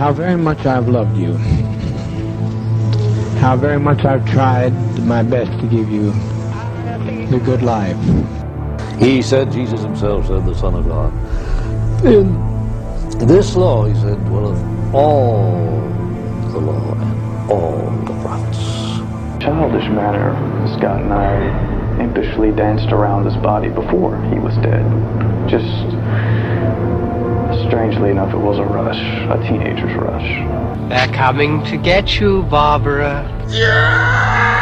how very much I've loved you, how very much I've tried my best to give you the good life. He said, Jesus himself said, the Son of God. In this law, he said, dwelleth all the law and all the prophets. childish manner, Scott and I impishly danced around his body before he was dead. Just strangely enough, it was a rush, a teenager's rush. They're coming to get you, Barbara. Yeah!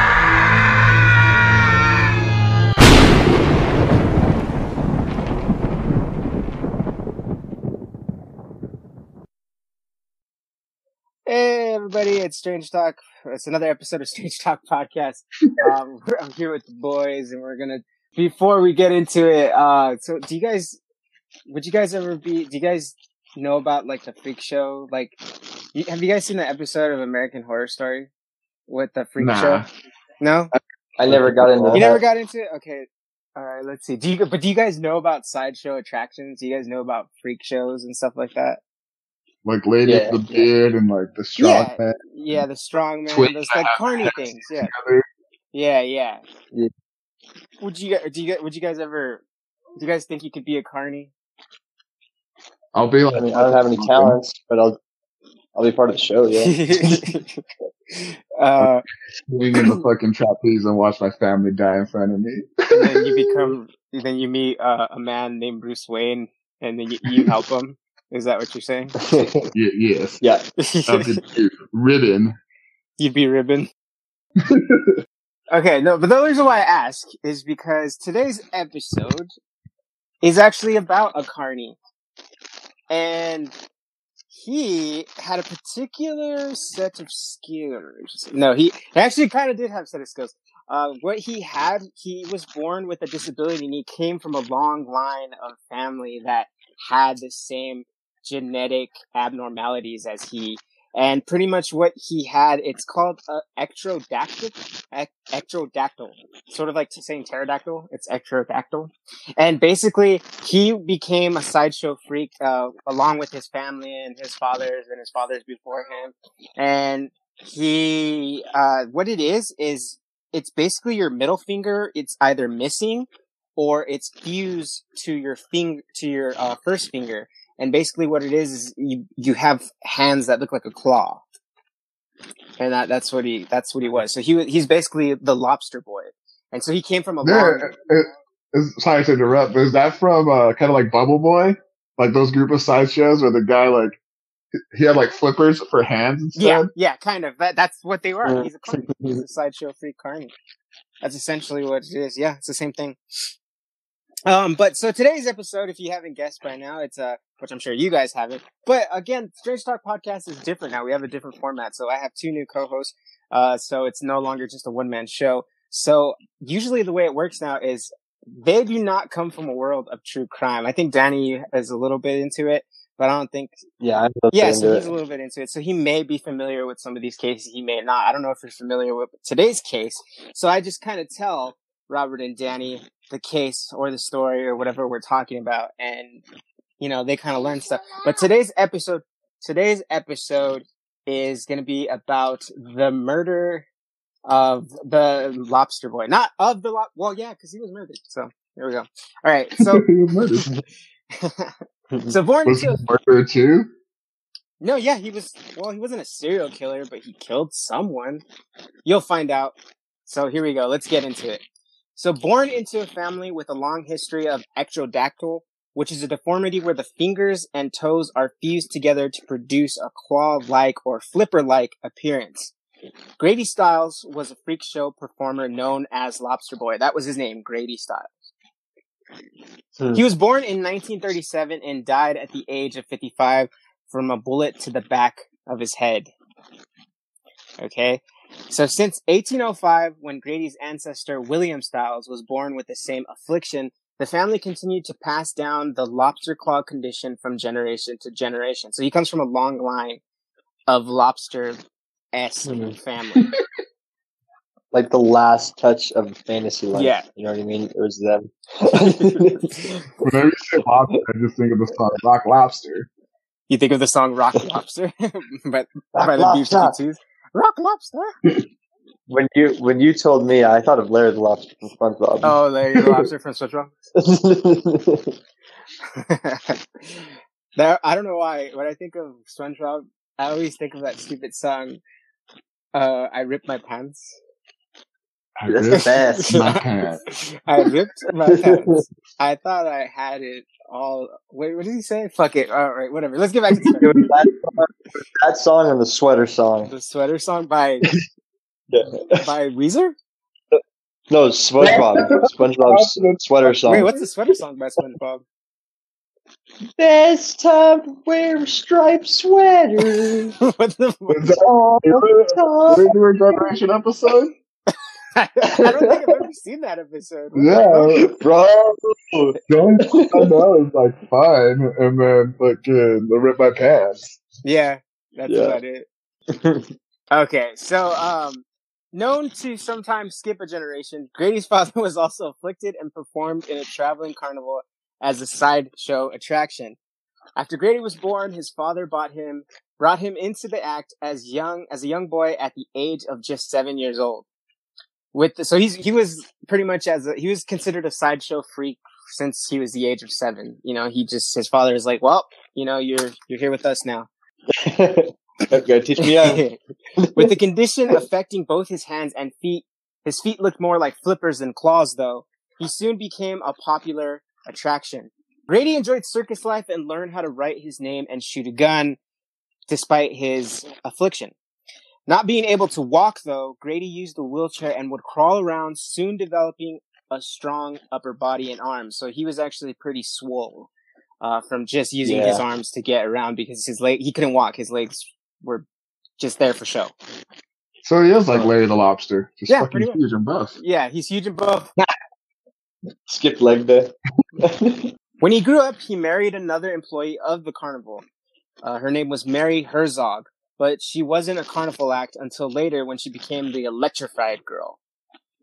Hey everybody, it's Strange Talk. It's another episode of Strange Talk podcast. Um, I'm here with the boys, and we're gonna. Before we get into it, uh, so do you guys? Would you guys ever be? Do you guys know about like the freak show? Like, you, have you guys seen the episode of American Horror Story with the freak Nah. show? No, I never got into you that. never got into it. Okay, all right. Let's see. Do you? But do you guys know about sideshow attractions? Do you guys know about freak shows and stuff like that? Like lady Yeah. with the beard and like the strong Yeah. man. Yeah, the strong man, Twins those like have carny things. Yeah. Yeah, yeah. Yeah. Would you guys? Do you guys? Would you guys ever? Do you guys think you could be a carny? I'll be like, I mean, I don't have any talents, but I'll I'll be part of the show. Yeah. uh, Swing in the fucking trapeze and watch my family die in front of me. and then you become. Then you meet uh, a man named Bruce Wayne, and then you, you help him. Is that what you're saying? Ye- yes. yeah. I'll be ridden. You'd be ribbon. okay, no, but the reason why I ask is because today's episode is actually about a carny. And he had a particular set of skills. No, he, actually kind of did have a set of skills. Uh, what he had, he was born with a disability and he came from a long line of family that had the same genetic abnormalities as he and pretty much what he had it's called uh, ectrodactyl ec- ectrodactyl. Sort of like saying pterodactyl. It's ectrodactyl. And basically he became a sideshow freak uh, along with his family and his fathers and his fathers before him. And he uh, what it is is it's basically your middle finger it's either missing or it's fused to your finger to your uh, first finger and basically what it is is you you have hands that look like a claw. And that that's what he that's what he was. So he wa- he's basically the lobster boy. And so he came from a Yeah, long it, it's, sorry to interrupt, but is that from uh, kind of like Bubble Boy? Like those group of sideshows where the guy like he had like flippers for hands and yeah stuff. yeah kind of. That that's what they were Yeah. he's a carny he's a sideshow freak carny. That's essentially what it is. Yeah it's the same thing um but so today's episode if you haven't guessed by now it's uh which i'm sure you guys haven't but again strange talk podcast is different now we have a different format so i have two new co-hosts uh so it's no longer just a one-man show so usually the way it works now is they do not come from a world of true crime i think danny is a little bit into it but i don't think Yeah. Yeah, so he's a little bit into it. So he may be familiar with some of these cases. He may not. I don't know if you're familiar with today's case. So I just kind of tell Robert and Danny the case or the story or whatever we're talking about. And, you know, they kind of learn stuff. But today's episode, today's episode is going to be about the murder of the lobster boy. Not of the lob, well, yeah, cause he was murdered. So there we go. All right. So, murdered. so born Was he into too? No, yeah, he was. Well, he wasn't a serial killer, but he killed someone. You'll find out. So here we go. Let's get into it. So, born into a family with a long history of ectrodactyl, which is a deformity where the fingers and toes are fused together to produce a claw-like or flipper-like appearance. Grady Stiles was a freak show performer known as Lobster Boy. That was his name, Grady Stiles. Hmm. He was born in 1937 and died at the age of 55 from a bullet to the back of his head. Okay. So since 1805, when Grady's ancestor William Stiles was born with the same affliction, the family continued to pass down the lobster claw condition from generation to generation. So he comes from a long line of lobster esque Mhm. family. Like the last touch of fantasy life. Yeah. You know what I mean? It was them. Whenever you say lobster, I just think of the song Rock Lobster. You think of the song Rock Lobster by, by the Beef Lobster. 52s? Rock Lobster. When you when you told me, I thought of Larry the Lobster from SpongeBob. Oh, Larry the Lobster from SpongeBob. that, I don't know why. When I think of SpongeBob, I always think of that stupid song. Uh, I ripped my pants. I That's the ripped best. My pants. I ripped my pants. I thought I had it all. Wait, what did he say? Fuck it. All right, whatever. Let's get back to It that, song, that song and the sweater song. the sweater song by Yeah. by Weezer. No, SpongeBob. SpongeBob's sweater song. Wait, what's the sweater song by SpongeBob? Best time to wear a striped sweater. what the? Was that all the time. the Regular Generation episode? I don't think I've ever seen that episode. Yeah. Bro. The only thing know is like fine, and then fucking the rip my pants. Yeah, that's Yeah. about it. Okay, so um, known to sometimes skip a generation, Grady's father was also afflicted and performed in a traveling carnival as a sideshow attraction. After Grady was born, his father bought him brought him into the act as young as a young boy at the age of just seven years old. With the, so he's he was pretty much as a, he was considered a sideshow freak since he was the age of seven. You know, he just his father is like, well, you know, you're you're here with us now. okay, teach me out. With the condition affecting both his hands and feet, his feet looked more like flippers than claws, though. He soon became a popular attraction. Brady enjoyed circus life and learned how to write his name and shoot a gun, despite his affliction. Not being able to walk, though, Grady used a wheelchair and would crawl around, soon developing a strong upper body and arms. So he was actually pretty swole uh, from just using his arms to get around because his leg he couldn't walk. His legs were just there for show. So he is like Larry the Lobster, just Yeah, fucking pretty huge and buff. Yeah, he's huge and buff. Skip leg day. When he grew up, he married another employee of the carnival. Uh, her name was Mary Herzog, but she wasn't a carnival act until later when she became the electrified girl.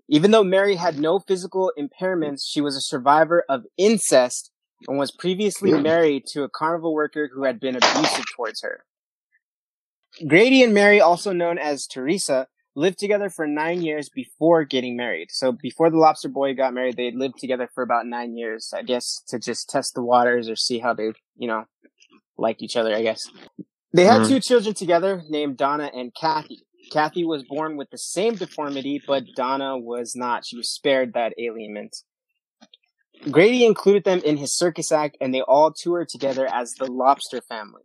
Even though Mary had no physical impairments, she was a survivor of incest and was previously married to a carnival worker who had been abusive towards her. Grady and Mary, also known as Teresa, lived together for nine years before getting married. So before the lobster boy got married, they lived together for about nine years, I guess, to just test the waters or see how they, you know, liked each other, I guess. They had Mhm. two children together named Donna and Kathy. Kathy was born with the same deformity, but Donna was not. She was spared that alienment. Grady included them in his circus act, and they all toured together as the Lobster family.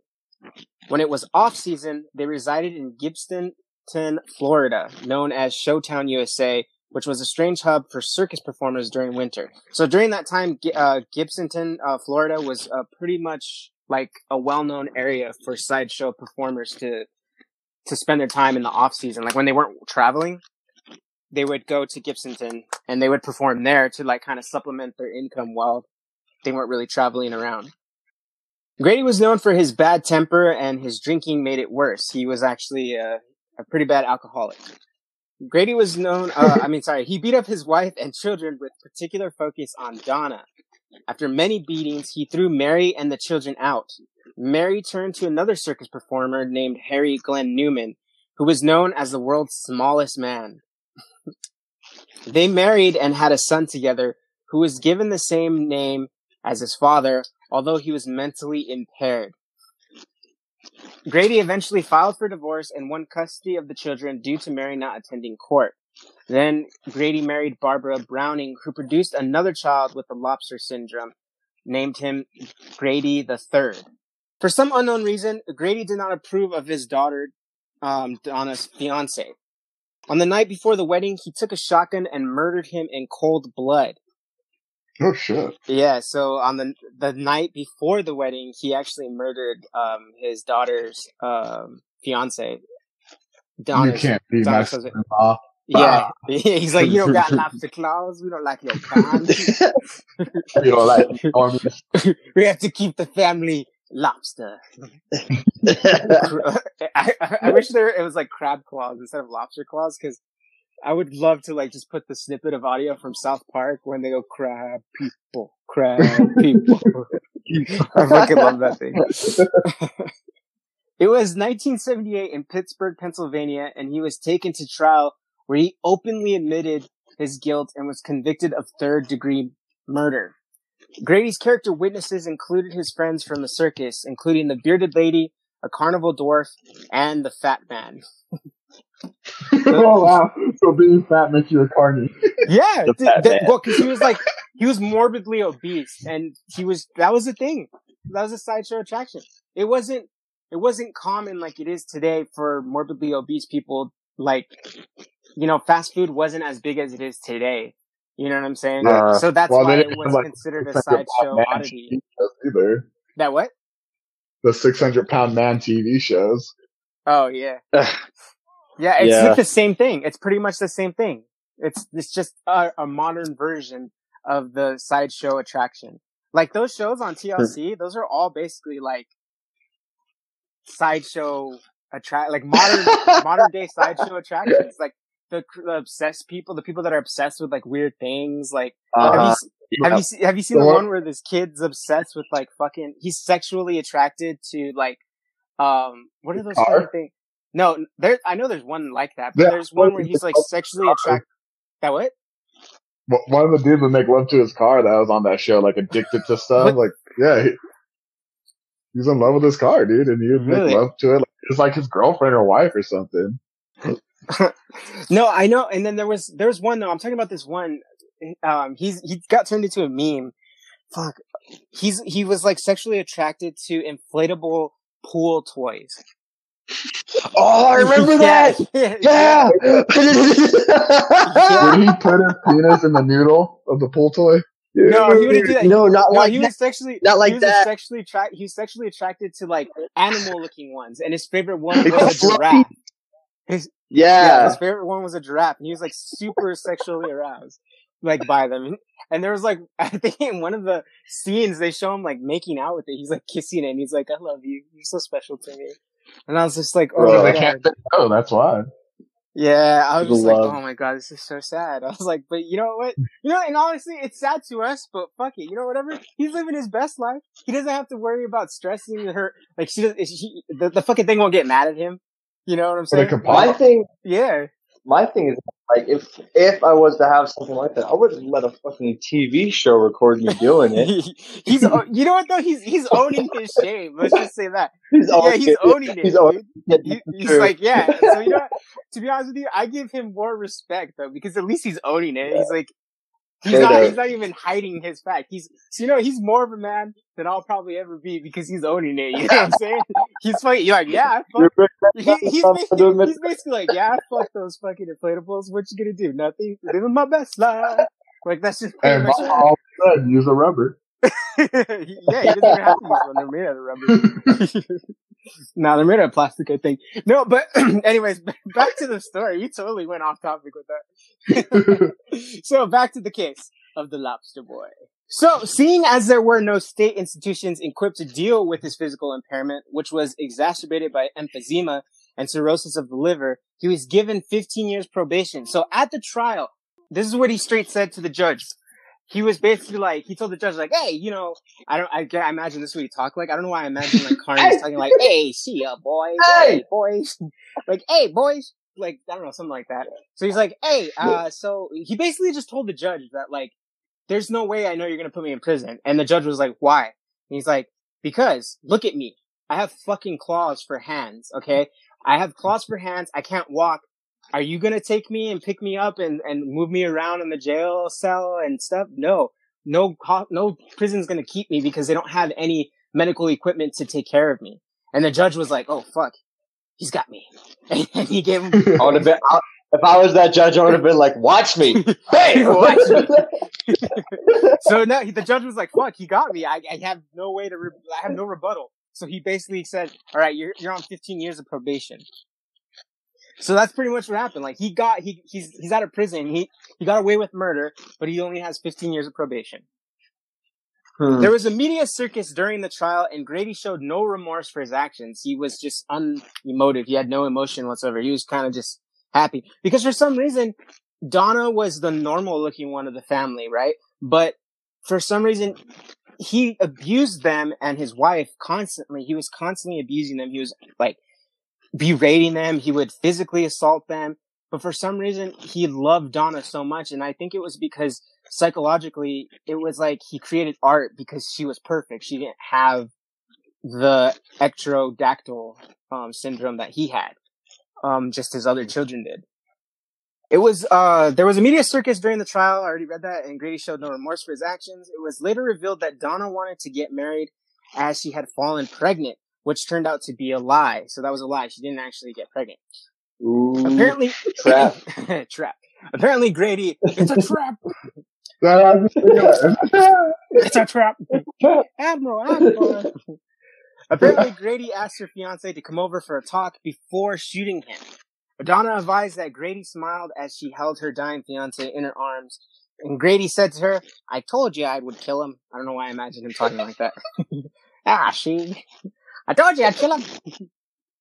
When it was off season, they resided in Gibsonton, Florida, known as Showtown, USA, which was a strange hub for circus performers during winter. So during that time, uh, Gibsonton, uh, Florida was uh, pretty much like a well-known area for sideshow performers to to spend their time in the off season. Like when they weren't traveling, they would go to Gibsonton and they would perform there to like kind of supplement their income while they weren't really traveling around. Grady was known for his bad temper and his drinking made it worse. He was actually a, a pretty bad alcoholic. Grady was known, uh, I mean, sorry, he beat up his wife and children with particular focus on Donna. After many beatings, he threw Mary and the children out. Mary turned to another circus performer named Harry Glenn Newman, who was known as the world's smallest man. they married and had a son together who was given the same name as his father, although he was mentally impaired. Grady eventually filed for divorce and won custody of the children due to Mary not attending court. Then Grady married Barbara Browning, who produced another child with the lobster syndrome, named him Grady the Third. For some unknown reason, Grady did not approve of his daughter, um, Donna's fiance. On the night before the wedding, he took a shotgun and murdered him in cold blood. Oh shit! Yeah, so on the the night before the wedding, he actually murdered um his daughter's um fiance. you can't be my Donna's husband. Yeah, he's like, you don't got lobster claws. We don't like your kind. You know, like we have to keep the family lobster. I, I, I wish there it was like crab claws instead of lobster claws because I would love to like just put the snippet of audio from South Park when they go crab people, crab people. I fucking love that thing. it was 1978 in Pittsburgh, Pennsylvania, and he was taken to trial where he openly admitted his guilt and was convicted of third degree murder. Grady's character witnesses included his friends from the circus, including the bearded lady, a carnival dwarf, and the fat man. oh wow! So being fat makes you a carny. Yeah, The th- fat th- man. well, because he was like he was morbidly obese, and he was that was the thing. That was a sideshow attraction. It wasn't it wasn't common like it is today for morbidly obese people. Like you know, fast food wasn't as big as it is today. You know what I'm saying? Uh, so that's well, why it was like, considered a sideshow oddity. Either. That what? The 600 pound man TV shows. Oh yeah. Yeah, it's Yeah. the same thing. It's pretty much the same thing. It's it's just a, a modern version of the sideshow attraction. Like those shows on TLC, those are all basically like sideshow attract, like modern modern day sideshow attractions. Like the, the obsessed people, the people that are obsessed with like weird things. Like have you Uh-huh. se- have you have you seen The one- where this kid's obsessed with like fucking? He's sexually attracted to like um what are those Car? kind of things? No, there. I know there's one like that, but Yeah, there's one where he's like sexually attracted. That what? One- One of the dudes would make love to his car that was on that show, like addicted to stuff. Like, yeah, he, he's in love with his car, dude, and he would Really? make love to it. Like, it's like his girlfriend or wife or something. No, I know. And then there was there was one though. I'm talking about this one. Um, he's he got turned into a meme. Fuck. He's he was like sexually attracted to inflatable pool toys. Oh, I remember Yeah, that. yeah. Yeah. Would he put his penis in the noodle of the pool toy? No, he wouldn't do that. No, not No, like he was sexually Not like he was that. sexually attract he was sexually attracted to like animal looking ones, and his favorite one was a fluffy. giraffe. His yeah, Yeah. his favorite one was a giraffe, and he was like super sexually aroused, like by them. And there was like, I think in one of the scenes they show him like making out with it. He's like kissing it, and he's like, "I love you. You're so special to me." And I was just like, "Oh Well, my they can't god." say no, that's why. Yeah, I was The just like, "Oh my god, this is so sad." I was like, "But you know what? You know, and honestly, it's sad to us, but fuck it. You know, whatever. He's living his best life. He doesn't have to worry about stressing her. Like she, does, she the, the fucking thing won't get mad at him. You know what I'm saying? My thing, Yeah. my thing is like if if I was to have something like that, I wouldn't let a fucking TV show record me doing it. he's you know what though he's he's owning his shame. Let's just say that. He's Yeah, owning he's it. owning it. He's owning it. He, he's like, yeah. So you know, to be honest with you, I give him more respect though because at least he's owning it. He's like, he's not up. he's not even hiding his fact. He's so you know he's more of a man than I'll probably ever be because he's owning it. You know what I'm saying? He's fucking. You're like, yeah, I fuck. He, he's, basically, he's basically like, yeah, I fuck those fucking inflatables. What you gonna do? Nothing. Living my best life. Like that's just pretty And much. mom all said use a rubber. yeah, he doesn't even have to use one. They're made out of rubber. No, they're made out of plastic, I think. No, but anyways, back to the story. We totally went off topic with that. so back to the case of the lobster boy. So, seeing as there were no state institutions equipped to deal with his physical impairment, which was exacerbated by emphysema and cirrhosis of the liver, he was given 15 years probation. So at the trial, this is what he straight said to the judge. He was basically like, he told the judge like, hey, you know, I don't, I, I imagine this is what he talk like. I don't know why I imagine like Carney's talking like, hey, see ya, boys. Hey, Hey! boys. like, hey, boys. Like, I don't know, something like that. So he's like, hey, uh, so he basically just told the judge that like, there's no way I know you're gonna put me in prison. And the judge was like, why? And he's like, because look at me. I have fucking claws for hands, okay? I have claws for hands. I can't walk. Are you gonna take me and pick me up and, and move me around in the jail cell and stuff? No. No, no prison's gonna keep me because they don't have any medical equipment to take care of me. And the judge was like, oh fuck. He's got me. And he gave him, I would have been. I, if I was that judge, I would have been like, "Watch me, hey, Watch me." so no, he- the judge was like, "Fuck, he got me. I, I have no way to. Re- I have no rebuttal." So he basically said, "All right, you're you're on 15 years of probation." So that's pretty much what happened. Like he got he he's he's out of prison. He he got away with murder, but he only has 15 years of probation. Hmm. There was a media circus during the trial, and Grady showed no remorse for his actions. He was just unemotive. He had no emotion whatsoever. He was kind of just happy because for some reason, Donna was the normal looking one of the family, right? But for some reason, he abused them and his wife constantly. He was constantly abusing them. He was like berating them. He would physically assault them. But for some reason, he loved Donna so much. And I think it was because psychologically, it was like he created art because she was perfect. She didn't have the ectrodactyl um, syndrome that he had, um, just as other children did. It was, uh, there was a media circus during the trial. I already read that and Grady showed no remorse for his actions. It was later revealed that Donna wanted to get married as she had fallen pregnant, which turned out to be a lie. So that was a lie. She didn't actually get pregnant. Ooh, Apparently, trap. trap. Apparently Grady, it's a trap. It's a trap. Admiral, Admiral. Apparently, Grady asked her fiance to come over for a talk before shooting him. Madonna advised that Grady smiled as she held her dying fiance in her arms. And Grady said to her, I told you I would kill him. I don't know why I imagine him talking like that. ah, she. I told you I'd kill him.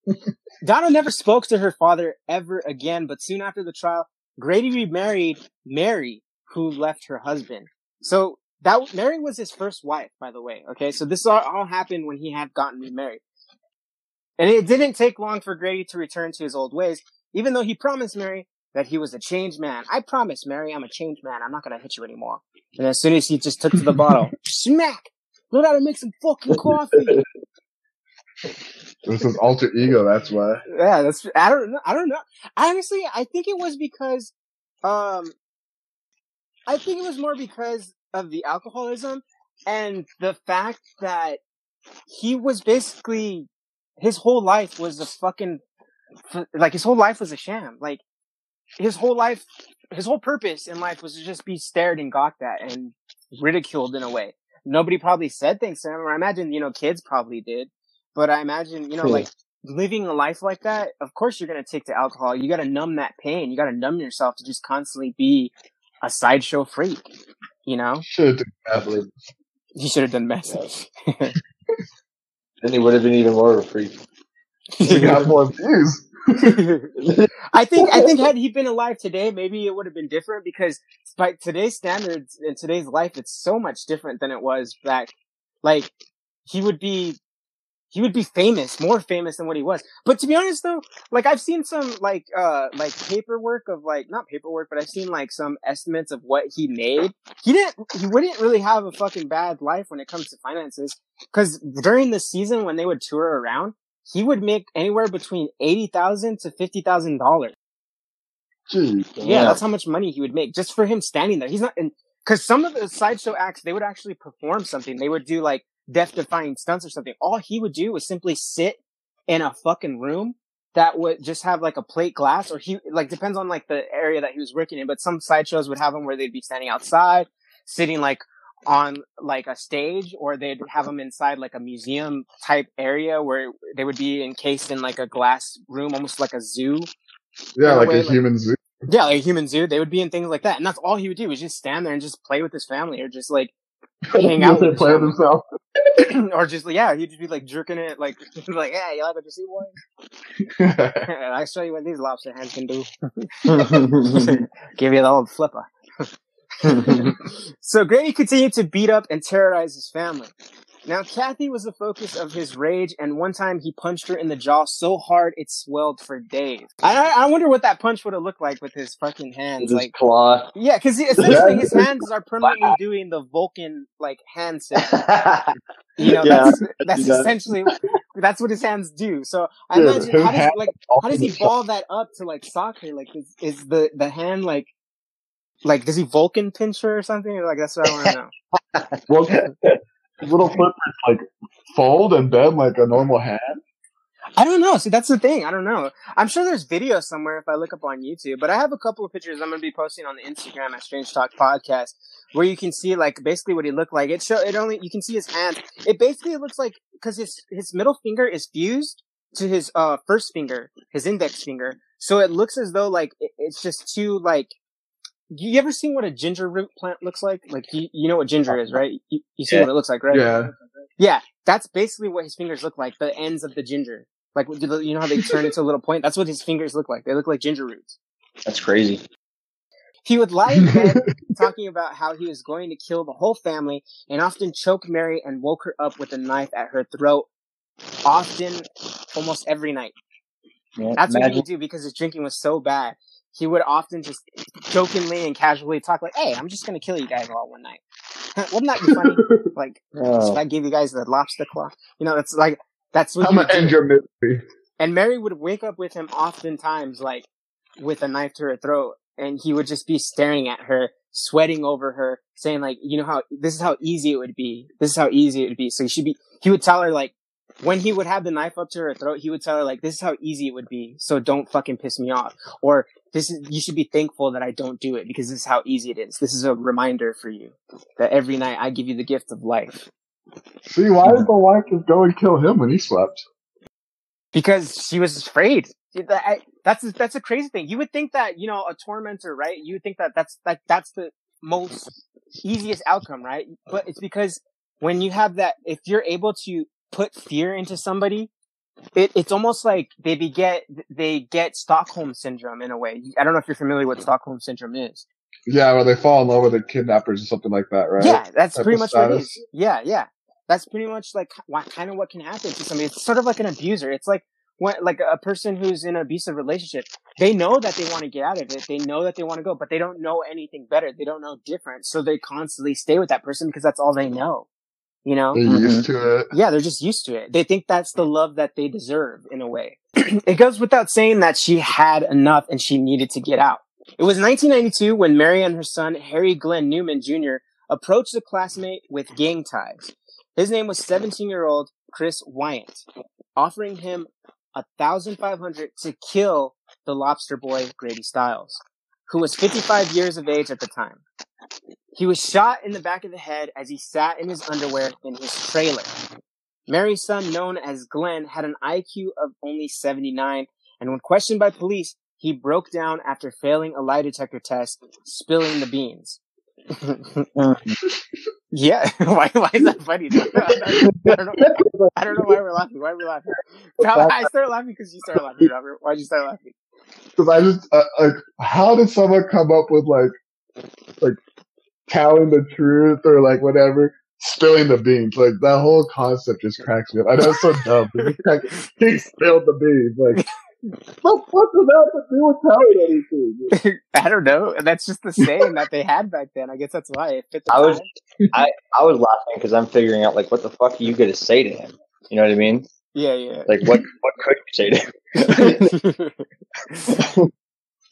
Donna never spoke to her father ever again, but soon after the trial, Grady remarried Mary, who left her husband. So that Mary was his first wife, by the way. Okay, so this all, all happened when he had gotten remarried, and it didn't take long for Grady to return to his old ways, even though he promised Mary that he was a changed man. I promise, Mary, I'm a changed man. I'm not gonna hit you anymore. And as soon as he just took to the bottle, smack! Learn how to make some fucking coffee. This is alter ego. That's why. yeah, that's I don't know. I don't know. Honestly, I think it was because, um, I think it was more because of the alcoholism and the fact that he was basically his whole life was a fucking like his whole life was a sham. Like his whole life, his whole purpose in life was to just be stared and gawked at and ridiculed in a way. Nobody probably said things to him, or I imagine you know kids probably did, but I imagine you know Yeah. like living a life like that. Of course, you're gonna take to alcohol. You got to numb that pain. You got to numb yourself to just constantly be a sideshow freak. You know, Should do athlete. you should have done message. Then he would have been even more of a freak. He got more views. I think I think had he been alive today, maybe it would have been different because by today's standards in today's life, it's so much different than it was back. Like he would be he would be famous, more famous than what he was. But to be honest though, like I've seen some like uh like paperwork of like not paperwork, but I've seen like some estimates of what he made. He didn't he wouldn't really have a fucking bad life when it comes to finances. Cause during the season when they would tour around, he would make anywhere between eighty thousand to fifty thousand dollars. Yeah, that's how much money he would make just for him standing there. He's not, and because some of the sideshow acts, they would actually perform something. They would do like death defying stunts or something. All he would do was simply sit in a fucking room that would just have like a plate glass or he, like, depends on like the area that he was working in, but some sideshows would have him where they'd be standing outside, sitting like on like a stage or they'd have them inside like a museum type area where they would be encased in like a glass room, almost like a zoo. Yeah, like way, a like- human zoo. Yeah, like a human zoo. They would be in things like that. And that's all he would do was just stand there and just play with his family or just like hang out with his play with himself. or just, yeah, he'd just be like jerking it, like, like, yeah, you like what you see, boy? I show you what these lobster hands can do. Give you the old flipper. so Granny continued to beat up and terrorize his family. Now, Kathy was the focus of his rage, and one time he punched her in the jaw so hard it swelled for days. I, I wonder what that punch would have looked like with his fucking hands. His Like, claw. yeah, because essentially his hands are permanently doing the Vulcan like hand symbol. You know, Yeah, that's that's essentially that's what his hands do. So I Dude, imagine how does like how does he ball that up to like soccer? Like is, is the the hand like like does he Vulcan pinch her or something? Like that's what I want to know. well, little flippers like fold and bend like a normal hand. I don't know. See, that's the thing. I don't know. I'm sure there's video somewhere if I look up on YouTube, but I have a couple of pictures I'm going to be posting on the Instagram at Strange Talk Podcast where you can see like basically what he looked like. It show it only you can see his hand. It basically looks like because his his middle finger is fused to his uh first finger, his index finger. So it looks as though like it, it's just two like. You ever seen what a ginger root plant looks like? Like you, you know what ginger is, right? You, you see Yeah. what it looks like, right? Yeah. Yeah, that's basically what his fingers look like. The ends of the ginger, like you know how they turn into a little point. That's what his fingers look like. They look like ginger roots. That's crazy. He would lie in bed talking about how he was going to kill the whole family and often choke Mary and woke her up with a knife at her throat, often, almost every night. Yeah, That's what he would do because his drinking was so bad. He would often just jokingly and casually talk like, "Hey, I'm just gonna kill you guys all one night." Wouldn't that be funny? like, Oh. should I give you guys the lobster claw? You know, it's like that's what I'm gonna end your misery. And Mary would wake up with him oftentimes, like with a knife to her throat, and he would just be staring at her, sweating over her, saying like, "You know how this is how easy it would be. This is how easy it would be." So he should be. He would tell her like, when he would have the knife up to her throat, he would tell her like, "This is how easy it would be. So don't fucking piss me off." Or this is you should be thankful that I don't do it because this is how easy it is. This is a reminder for you that every night I give you the gift of life. See, why did the wife just go and kill him when he slept? because she was afraid. That- I- That's that's a crazy thing. You would think that you know a tormentor, right? You would think that that's that that's the most easiest outcome, right? But it's because when you have that, if you're able to put fear into somebody, it, it's almost like they get they get Stockholm syndrome in a way. I don't know if you're familiar with Stockholm syndrome is. Yeah, well, they fall in love with the kidnappers or something like that, right? Yeah, that's Type pretty much what it is. Yeah, yeah. That's pretty much like what, kind of what can happen to somebody. It's sort of like an abuser. It's like when, like a person who's in an abusive relationship. They know that they want to get out of it. They know that they want to go, but they don't know anything better. They don't know different. So they constantly stay with that person because that's all they know. You know? They're mm-hmm. used to it. Yeah, they're just used to it. They think that's the love that they deserve in a way. it goes without saying that she had enough and she needed to get out. It was 1992 when Mary and her son, Harry Glenn Newman Jr., approached a classmate with gang ties. His name was 17 year old Chris Wyant, offering him a thousand five hundred to kill the lobster boy Grady Stiles, who was 55 years of age at the time. He was shot in the back of the head as he sat in his underwear in his trailer. Mary's son, known as Glenn, had an IQ of only 79, and when questioned by police, he broke down after failing a lie detector test, spilling the beans. yeah, why, why is that funny? I don't, know, I don't know why we're laughing. Why are we laughing? I started laughing because you started laughing, Robert. Why'd you start laughing? Because I just uh, like, how did someone come up with like, like telling the truth or like whatever, spilling the beans? Like that whole concept just cracks me up. I know it's so dumb. But it's like, he spilled the beans. Like, what the fuck does that have to do with telling anything? I don't know. That's just the saying that they had back then. I guess that's why it fit the I was- I, I was laughing because I'm figuring out like what the fuck are you gonna say to him? You know what I mean? Yeah, yeah. Like what what could you say to him?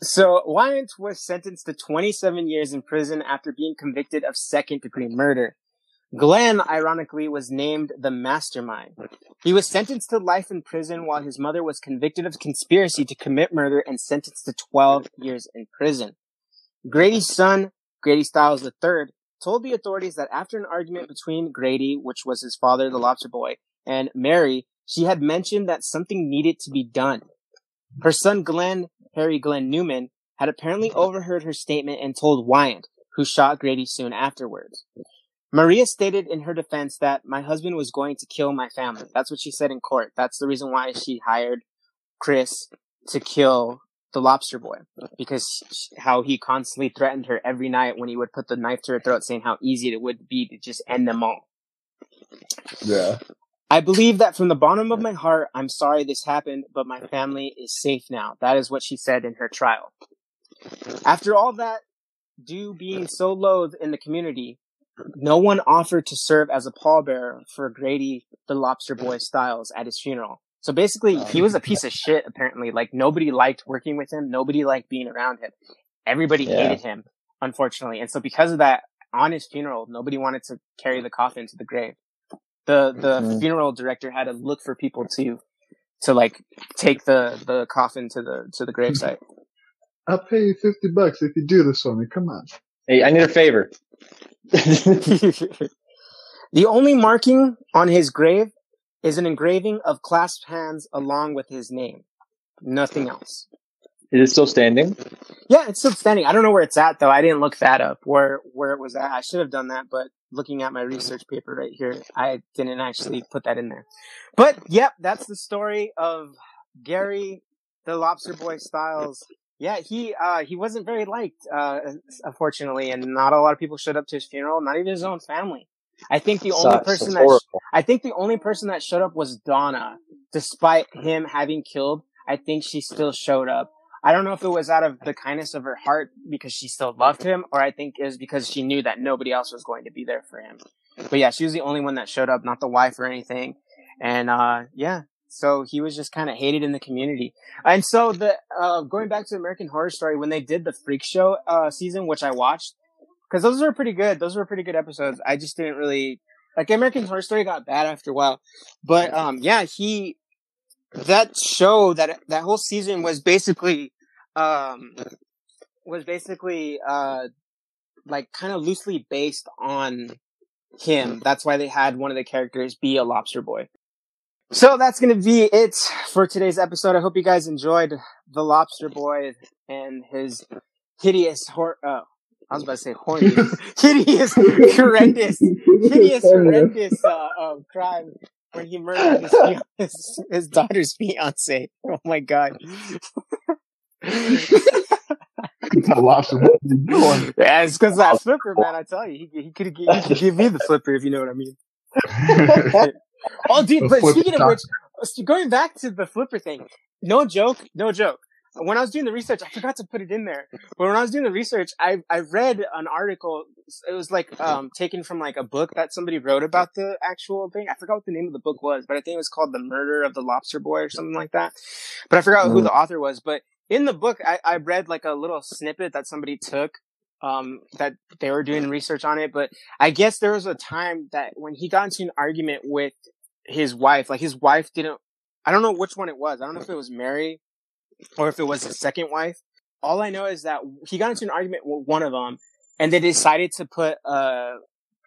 so Wyant was sentenced to 27 years in prison after being convicted of second degree murder. Glenn, ironically, was named the mastermind. He was sentenced to life in prison while his mother was convicted of conspiracy to commit murder and sentenced to 12 years in prison. Grady's son, Grady Stiles III, told the authorities that after an argument between Grady, which was his father, the lobster boy, and Mary, she had mentioned that something needed to be done. Her son Glenn, Harry Glenn Newman, had apparently overheard her statement and told Wyant, who shot Grady soon afterwards. Maria stated in her defense that my husband was going to kill my family. That's what she said in court. That's the reason why she hired Chris to kill the lobster boy because how he constantly threatened her every night when he would put the knife to her throat saying how easy it would be to just end them all. Yeah. I believe that from the bottom of my heart, I'm sorry this happened, but my family is safe now. That is what she said in her trial. After all that, due being so loathed in the community, no one offered to serve as a pallbearer for Grady the Lobster Boy Stiles at his funeral. So basically, oh. he was a piece of shit, apparently. Like, nobody liked working with him. Nobody liked being around him. Everybody Yeah. hated him, unfortunately. And so because of that, on his funeral, nobody wanted to carry the coffin to the grave. The, the Mhm. funeral director had to look for people to, to like, take the, the coffin to the, to the gravesite. I'll pay you 50 bucks if you do this for me. Come on. Hey, I need a favor. the only marking on his grave is an engraving of clasped hands along with his name. Nothing else. Is it still standing? Yeah, it's still standing. I don't know where it's at though. I didn't look that up where where it was at. I should have done that, but looking at my research paper right here, I didn't actually put that in there. But yep, that's the story of Gary the Lobster Boy Stiles yeah, he uh, he wasn't very liked, uh, unfortunately, and not a lot of people showed up to his funeral. Not even his own family. I think the only Sucks. person that sh- I think the only person that showed up was Donna. Despite him having killed, I think she still showed up. I don't know if it was out of the kindness of her heart because she still loved him, or I think it was because she knew that nobody else was going to be there for him. But yeah, she was the only one that showed up, not the wife or anything. And uh yeah, so he was just kind of hated in the community. And so the uh going back to American Horror Story when they did the Freak Show uh season, which I watched, because those were pretty good. Those were pretty good episodes. I just didn't really like American Horror Story got bad after a while. But um yeah, he that show that that whole season was basically um was basically uh like kind of loosely based on him. That's why they had one of the characters be a lobster boy. So that's going to be it for today's episode. I hope you guys enjoyed the lobster boy and his hideous hor- uh, I was about to say horny, hideous, horrendous, hideous, horrendous uh, uh, crime where he murdered his, his, his daughter's fiance. Oh my god! That lobster boy is. Yeah, it's because that flipper, man. I tell you, he, he could give me the flipper if you know what I mean. Oh, dude! But speaking of which, going back to the flipper thing, no joke, no joke. When I was doing the research, I forgot to put it in there. But when I was doing the research, I I read an article. It was like um taken from like a book that somebody wrote about the actual thing. I forgot what the name of the book was, but I think it was called "The Murder of the Lobster Boy" or something like that. But I forgot who the author was. But in the book, I, I read like a little snippet that somebody took um that they were doing research on it. But I guess there was a time that when he got into an argument with his wife, like his wife didn't, I don't know which one it was. I don't know if it was Mary or if it was his second wife. All I know is that he got into an argument with one of them and they decided to put, uh,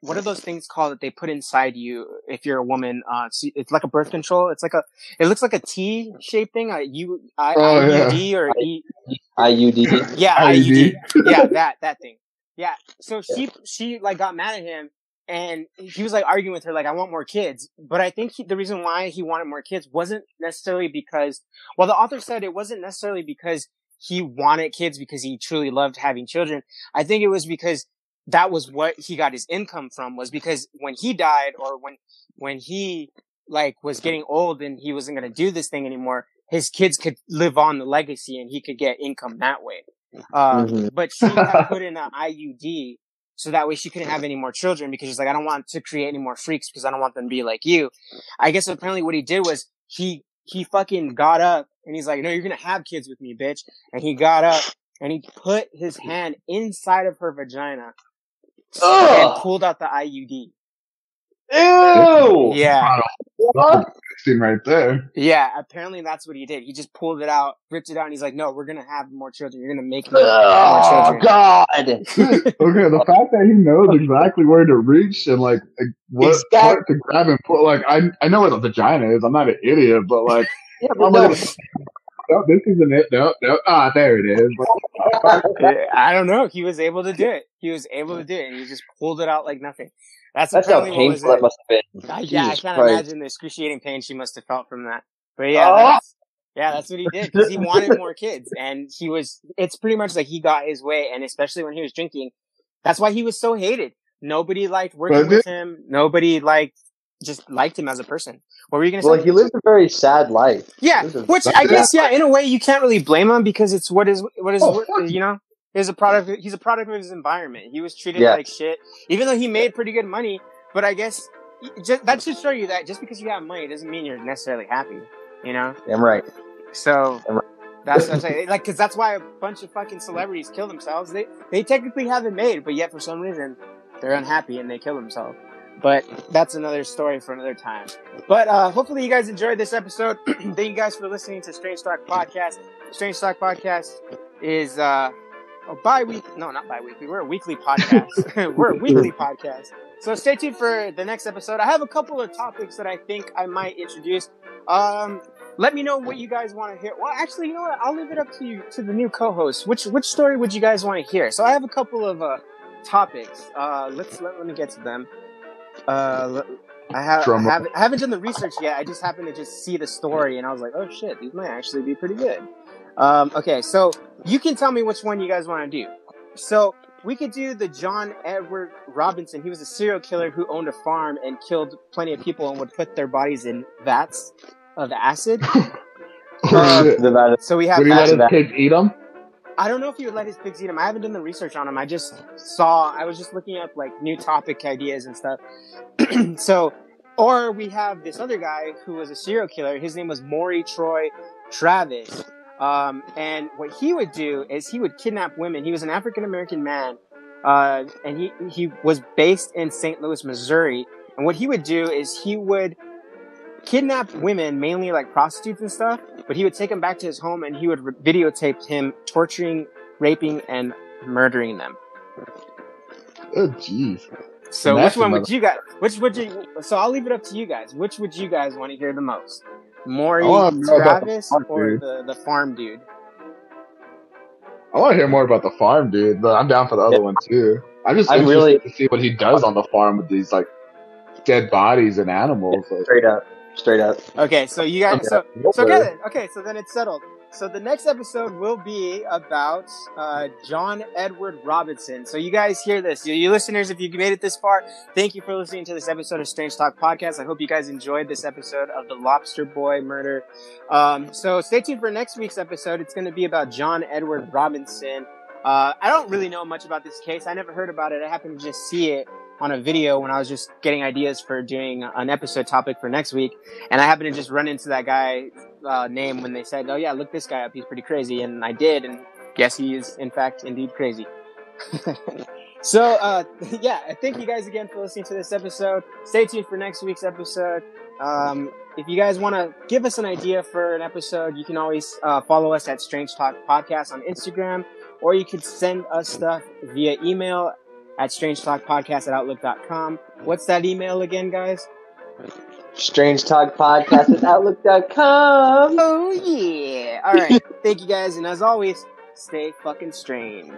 what are those things called that they put inside you if you're a woman? Uh, it's, it's like a birth control. It's like a, it looks like a T shaped thing, a U, I, Oh, yeah. IUD or E, IUD. yeah, IUD. IUD. yeah, that that thing. Yeah. So she she like got mad at him, and he was like arguing with her like, "I want more kids." But I think he, the reason why he wanted more kids wasn't necessarily because, well, the author said it wasn't necessarily because he wanted kids because he truly loved having children. I think it was because that was what he got his income from. Was because when he died or when when he like was getting old and he wasn't going to do this thing anymore, his kids could live on the legacy and he could get income that way. Uh, Mhm. But she had put in an IUD so that way she couldn't have any more children because she's like, I don't want to create any more freaks because I don't want them to be like you. I guess apparently what he did was he he fucking got up and he's like, No, you're gonna have kids with me, bitch. And he got up and he put his hand inside of her vagina and pulled out the IUD. Ew. Yeah. What? Right there. Yeah, apparently that's what he did. He just pulled it out, ripped it out, and he's like, "No, we're gonna have more children. You're gonna make me more children. Oh children." God. Okay, the fact that he knows exactly where to reach and like like, what part to grab and put, like I I know where the vagina is. I'm not an idiot, but like Yeah, but no, no, this isn't it. No, no, ah, there it is. I don't know. He was able to do it. He was able to do it, and he just pulled it out like nothing. That's, that's how apparently what was painful that it. must have been. I, yeah, I can't Christ. imagine the excruciating pain she must have felt from that. But yeah, Oh. that's, yeah, that's what he did because he wanted more kids, and he was. It's pretty much like he got his way, and especially when he was drinking, that's why he was so hated. Nobody liked working Was with it? him. Nobody liked just liked him as a person. What were you gonna Well, say? Well, he lived a very sad life. Yeah, which I guess, yeah, in a way, you can't really blame him because it's what is what is Oh, you know. Is a product. He's a product of his environment. He was treated Yeah. like shit, even though he made pretty good money. But I guess just, that should show you that just because you have money doesn't mean you're necessarily happy. You know. I'm right. So Right. that's what I'm saying. Like, because that's why a bunch of fucking celebrities kill themselves. They they technically have it made, but yet for some reason they're unhappy and they kill themselves. But that's another story for another time. But uh, hopefully you guys enjoyed this episode. Thank you guys for listening to Strange Talk Podcast. Strange Talk Podcast is uh, a bi-week. No, not bi-weekly. We're a weekly podcast. We're a weekly podcast. So stay tuned for the next episode. I have a couple of topics that I think I might introduce. Um, let me know what you guys want to hear. Well, actually, you know what? I'll leave it up to you to the new co-host. Which which story would you guys want to hear? So I have a couple of uh, topics. Uh, let's let, let me get to them. Uh, I have, I have, I haven't done the research yet. I just happened to just see the story, and I was like, oh shit, these might actually be pretty good. Um, okay, so you can tell me which one you guys want to do. So we could do the John Edward Robinson. He was a serial killer who owned a farm and killed plenty of people and would put their bodies in vats of acid. Oh, Uh, shit. The bad- So we have Would he let his that. kids eat them? I don't know if he would let his pigs eat him. I haven't done the research on him. I just saw. I was just looking up like new topic ideas and stuff. so, or we have this other guy who was a serial killer. His name was Maury Troy Travis. Um, and what he would do is he would kidnap women. He was an African American man, uh, and he he was based in St. Louis, Missouri. And what he would do is he would kidnap women, mainly like prostitutes and stuff, but he would take them back to his home and he would re- videotape him torturing, raping, and murdering them. Oh, jeez. So Nasty which one would you guys? Which would you? So I'll leave it up to you guys. Which would you guys want to hear the most? Maury I wanna know about the Travis farm or dude. the the farm dude? I want to hear more about the farm, dude, but I'm down for the other Yeah. one too. I'm just I interested really- to see what he does on the farm with these like dead bodies and animals. Like, Straight up. Straight up. Okay, so you guys. So So for okay it. then. Okay, so then it's settled. So the next episode will be about uh, John Edward Robinson. So you guys hear this, you, you listeners, if you made it this far, thank you for listening to this episode of Strange Talk Podcast. I hope you guys enjoyed this episode of the Lobster Boy murder. Um, so stay tuned for next week's episode. It's going to be about John Edward Robinson. Uh, I don't really know much about this case. I never heard about it. I happened to just see it on a video when I was just getting ideas for doing an episode topic for next week and I happened to just run into that guy uh, name when they said, "Oh yeah, look this guy up. He's pretty crazy," and I did, and guess he is in fact indeed crazy. so uh, yeah, thank you guys again for listening to this episode. Stay tuned for next week's episode. Um, if you guys want to give us an idea for an episode, you can always uh, follow us at Strange Talk Podcast on Instagram, or you could send us stuff via email at strange talk podcast at outlook.com. What's that email again, guys? Strange Talk Podcast at Outlook.com. Oh yeah. All right. Thank you guys, and as always, stay fucking strange.